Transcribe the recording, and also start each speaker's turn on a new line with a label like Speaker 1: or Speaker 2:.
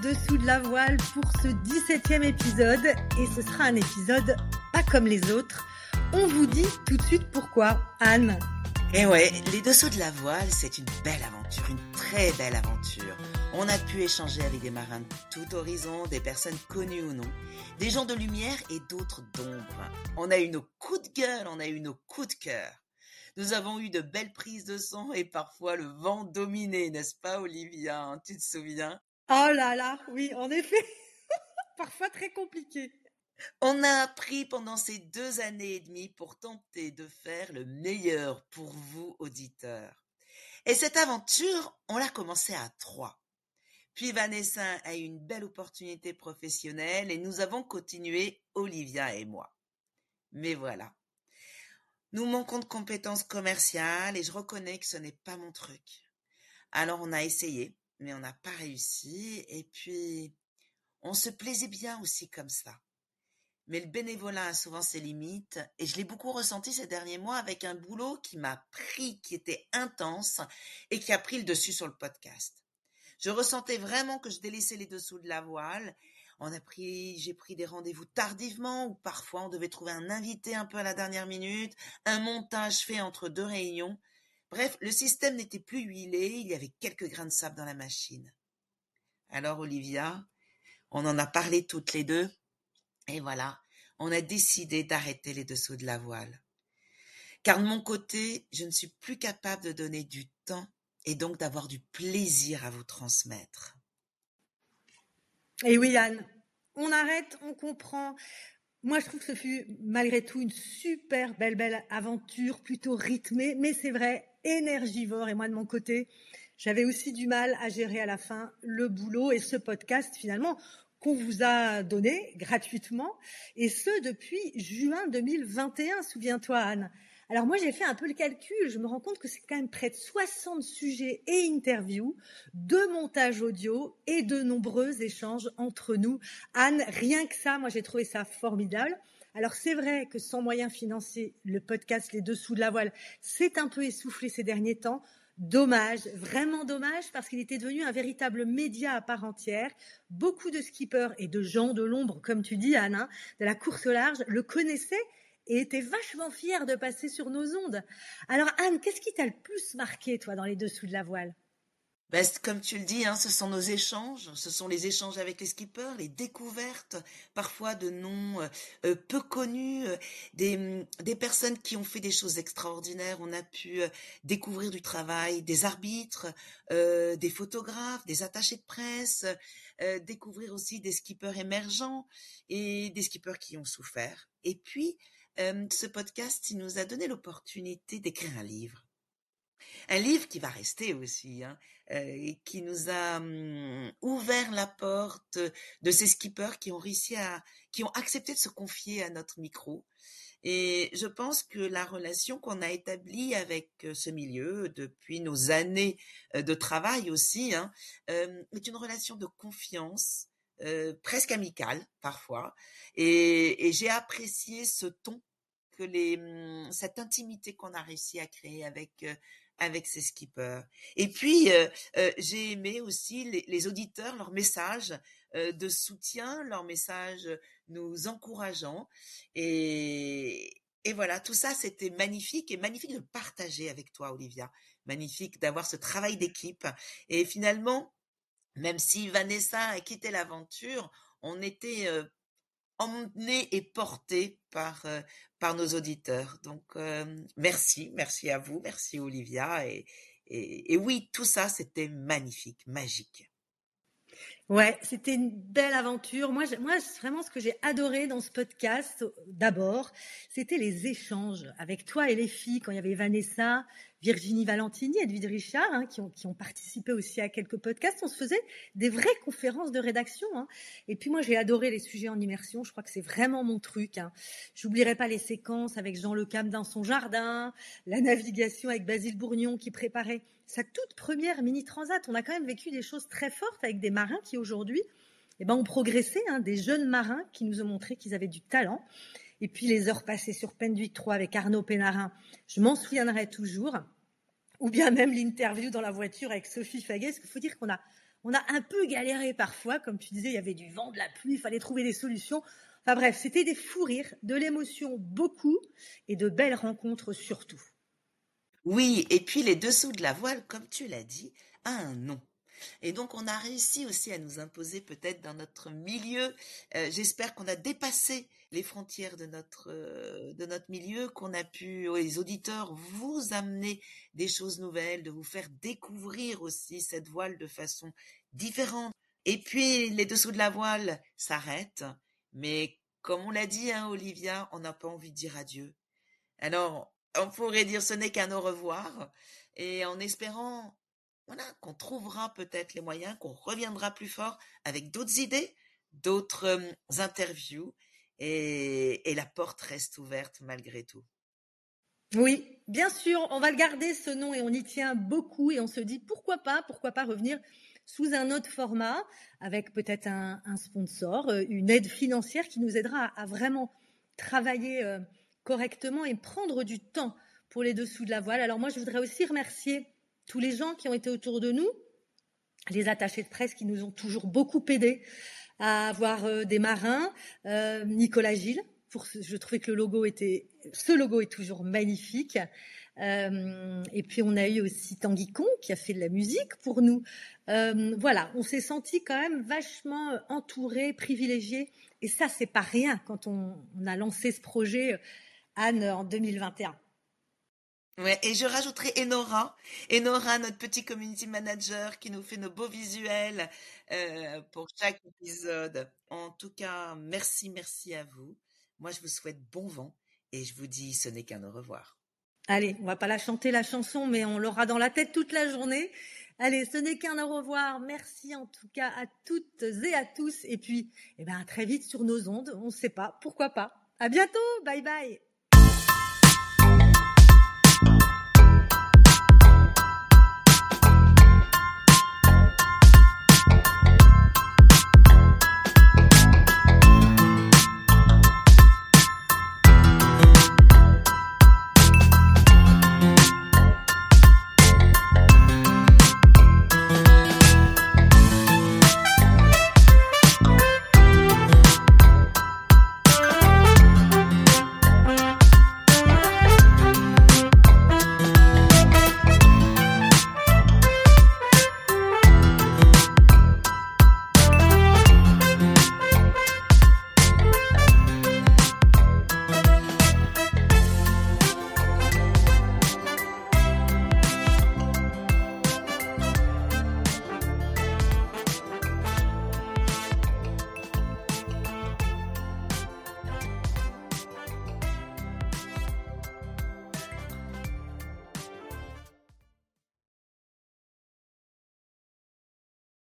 Speaker 1: dessous de la voile pour ce 17e épisode et ce sera un épisode pas comme les autres. On vous dit tout de suite pourquoi, Anne.
Speaker 2: Eh ouais, les dessous de la voile, c'est une belle aventure, une très belle aventure. On a pu échanger avec des marins de tout horizon, des personnes connues ou non, des gens de lumière et d'autres d'ombre. On a eu nos coups de gueule, on a eu nos coups de cœur. Nous avons eu de belles prises de son et parfois le vent dominé, n'est-ce pas Olivia hein, Tu te souviens?
Speaker 1: Oh là là, oui, en effet. parfois très compliqué.
Speaker 2: On a appris pendant ces deux années et demie pour tenter de faire le meilleur pour vous, auditeurs. Et cette aventure, on l'a commencée à trois. Puis Vanessa a eu une belle opportunité professionnelle et nous avons continué, Olivia et moi. Mais voilà. Nous manquons de compétences commerciales et je reconnais que ce n'est pas mon truc. Alors on a essayé, mais on n'a pas réussi et puis on se plaisait bien aussi comme ça. Mais le bénévolat a souvent ses limites et je l'ai beaucoup ressenti ces derniers mois avec un boulot qui m'a pris, qui était intense et qui a pris le dessus sur le podcast. Je ressentais vraiment que je délaissais les dessous de la voile. On a pris, j'ai pris des rendez-vous tardivement ou parfois on devait trouver un invité un peu à la dernière minute, un montage fait entre deux réunions. Bref, le système n'était plus huilé, il y avait quelques grains de sable dans la machine. Alors Olivia, on en a parlé toutes les deux et voilà, on a décidé d'arrêter les dessous de la voile. Car de mon côté, je ne suis plus capable de donner du temps et donc d'avoir du plaisir à vous transmettre.
Speaker 1: Et oui, Anne, on arrête, on comprend. Moi, je trouve que ce fut malgré tout une super belle, belle aventure, plutôt rythmée, mais c'est vrai, énergivore. Et moi, de mon côté, j'avais aussi du mal à gérer à la fin le boulot et ce podcast, finalement, qu'on vous a donné gratuitement, et ce depuis juin 2021, souviens-toi Anne. Alors moi j'ai fait un peu le calcul, je me rends compte que c'est quand même près de 60 sujets et interviews, de montage audio et de nombreux échanges entre nous. Anne, rien que ça, moi j'ai trouvé ça formidable. Alors c'est vrai que sans moyens financiers, le podcast Les Dessous de la Voile s'est un peu essoufflé ces derniers temps. Dommage, vraiment dommage, parce qu'il était devenu un véritable média à part entière. Beaucoup de skippers et de gens de l'ombre, comme tu dis, Anne, hein, de la course au large, le connaissaient et étaient vachement fiers de passer sur nos ondes. Alors, Anne, qu'est-ce qui t'a le plus marqué, toi, dans les dessous de la voile?
Speaker 2: Ben, comme tu le dis, hein, ce sont nos échanges, ce sont les échanges avec les skippers, les découvertes, parfois de noms euh, euh, peu connus, euh, des, mm, des personnes qui ont fait des choses extraordinaires. On a pu découvrir du travail des arbitres, des photographes, des attachés de presse, découvrir aussi des skippers émergents et des skippers qui ont souffert. Et puis, ce podcast, il nous a donné l'opportunité d'écrire un livre un livre qui va rester aussi, hein, euh, qui nous a hum, ouvert la porte de ces skippers qui ont réussi à, qui ont accepté de se confier à notre micro. Et je pense que la relation qu'on a établie avec euh, ce milieu depuis nos années euh, de travail aussi hein, est une relation de confiance, presque amicale parfois. Et, et j'ai apprécié ce ton que les, hum, cette intimité qu'on a réussi à créer avec avec ces skippers. Et puis, euh, euh, j'ai aimé aussi les, auditeurs, leurs messages euh, de soutien, leurs messages nous encourageant. Et, et voilà, tout ça, c'était magnifique et magnifique de partager avec toi, Olivia. Magnifique d'avoir ce travail d'équipe. Et finalement, même si Vanessa a quitté l'aventure, on était emmené et porté par euh, nos auditeurs. Donc euh, merci, merci à vous, merci Olivia et oui, tout ça c'était magnifique, magique.
Speaker 1: Ouais, c'était une belle aventure. Moi, vraiment, ce que j'ai adoré dans ce podcast, d'abord, c'était les échanges avec toi et les filles quand il y avait Vanessa, Virginie Valentini, Edwige Richard, hein, qui, ont, qui ont participé aussi à quelques podcasts. On se faisait des vraies conférences de rédaction. Hein. Et puis moi, j'ai adoré les sujets en immersion. Je crois que c'est vraiment mon truc. Hein. J'oublierai pas les séquences avec Jean Le Cam dans son jardin, la navigation avec Basile Bourgnon qui préparait sa toute première mini transat. On a quand même vécu des choses très fortes avec des marins qui aujourd'hui, eh ben, ont progressé, hein, des jeunes marins qui nous ont montré qu'ils avaient du talent. Et puis les heures passées sur Penduic 3 avec Arnaud Pénarin, je m'en souviendrai toujours. Ou bien même l'interview dans la voiture avec Sophie Faguet. Parce qu'il faut dire qu'on a, On a un peu galéré parfois, comme tu disais, il y avait du vent, de la pluie, il fallait trouver des solutions. Enfin bref, c'était des fous rires, de l'émotion beaucoup et de belles rencontres surtout.
Speaker 2: Oui, et puis les dessous de la voile, comme tu l'as dit, a un nom. Et donc on a réussi aussi à nous imposer peut-être dans notre milieu. Euh, j'espère qu'on a dépassé les frontières de notre euh, de notre milieu, qu'on a pu, les auditeurs, vous amener des choses nouvelles, de vous faire découvrir aussi cette voile de façon différente. Et puis les dessous de la voile s'arrêtent, mais comme on l'a dit, hein, Olivia, on n'a pas envie de dire adieu. Alors, on pourrait dire ce n'est qu'un au revoir, et en espérant voilà, qu'on trouvera peut-être les moyens, qu'on reviendra plus fort avec d'autres idées, d'autres euh, interviews, et, la porte reste ouverte malgré tout.
Speaker 1: Oui, bien sûr, on va le garder ce nom et on y tient beaucoup et on se dit pourquoi pas, pourquoi pas revenir sous un autre format avec peut-être un, sponsor, euh, une aide financière qui nous aidera à, vraiment travailler euh, correctement et prendre du temps pour les dessous de la voile. Alors moi, je voudrais aussi remercier tous les gens qui ont été autour de nous, les attachés de presse qui nous ont toujours beaucoup aidés à avoir euh, des marins, euh, Nicolas Gilles, pour je trouvais que le logo était, ce logo est toujours magnifique. Euh, et puis on a eu aussi Tanguy Con qui a fait de la musique pour nous. voilà, on s'est senti quand même vachement entouré, privilégié. Et ça, c'est pas rien quand on, on a lancé ce projet Anne en 2021.
Speaker 2: Ouais, et je rajouterai Enora, Enora, notre petit community manager qui nous fait nos beaux visuels euh, pour chaque épisode. En tout cas, merci, merci à vous. Moi, je vous souhaite bon vent et je vous dis ce n'est qu'un au revoir.
Speaker 1: Allez, on va pas la chanter la chanson, mais on l'aura dans la tête toute la journée. Allez, ce n'est qu'un au revoir. Merci en tout cas à toutes et à tous. Et puis, eh ben, très vite sur nos ondes. On ne sait pas. Pourquoi pas. À bientôt. Bye bye.